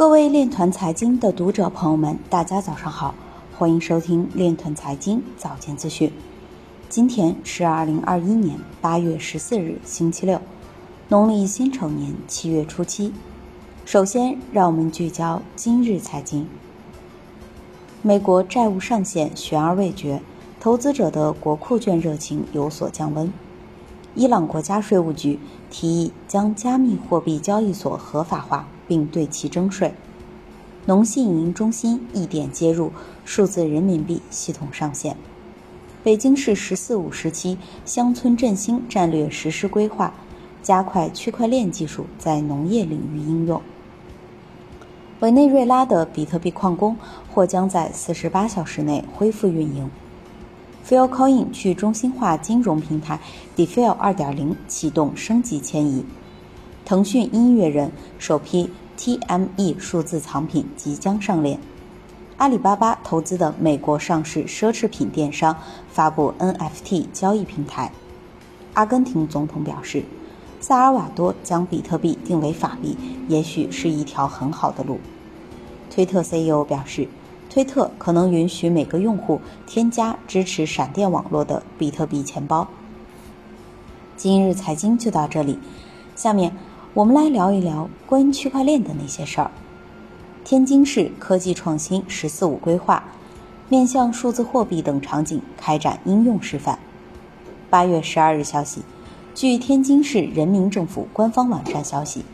各位链团财经的读者朋友们，大家早上好，欢迎收听链团财经早间资讯。今天是二零二一年八月十四日，星期六，农历辛丑年七月初七。首先，让我们聚焦今日财经。美国债务上限悬而未决，投资者的国库券热情有所降温。伊朗国家税务局提议将加密货币交易所合法化，并对其征税。农信营营中心一点接入数字人民币系统上线。北京市“十四五”时期乡村振兴战略实施规划，加快区块链技术在农业领域应用。委内瑞拉的比特币矿工或将在四十八小时内恢复运营。Filcoin 去中心化金融平台 DeFi 2.0启动升级迁移。腾讯音乐人首批 TME 数字藏品即将上链。阿里巴巴投资的美国上市奢侈品电商发布 NFT 交易平台。阿根廷总统表示，萨尔瓦多将比特币定为法币，也许是一条很好的路。推特 CEO 表示。推特可能允许每个用户添加支持闪电网络的比特币钱包。今日财经就到这里，下面我们来聊一聊关于区块链的那些事儿。天津市科技创新“十四五”规划，面向数字货币等场景开展应用示范。八月十二日消息，据天津市人民政府官方网站消息，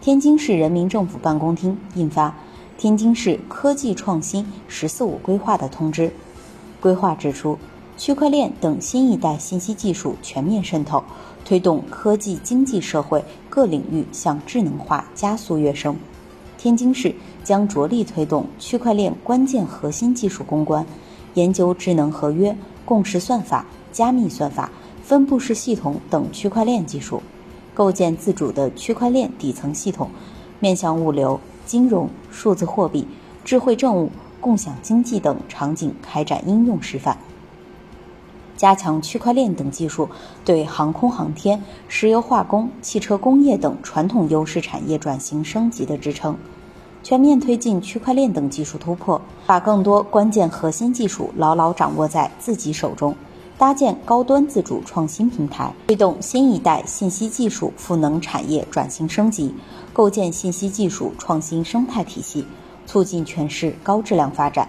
天津市人民政府办公厅印发。天津市科技创新“十四五”规划的通知，规划指出，区块链等新一代信息技术全面渗透，推动科技经济社会各领域向智能化加速跃升。天津市将着力推动区块链关键核心技术攻关，研究智能合约、共识算法、加密算法、分布式系统等区块链技术，构建自主的区块链底层系统，面向物流。金融、数字货币、智慧政务、共享经济等场景开展应用示范，加强区块链等技术对航空航天、石油化工、汽车工业等传统优势产业转型升级的支撑，全面推进区块链等技术突破，把更多关键核心技术牢牢掌握在自己手中。搭建高端自主创新平台，推动新一代信息技术赋能产业转型升级，构建信息技术创新生态体系，促进全市高质量发展。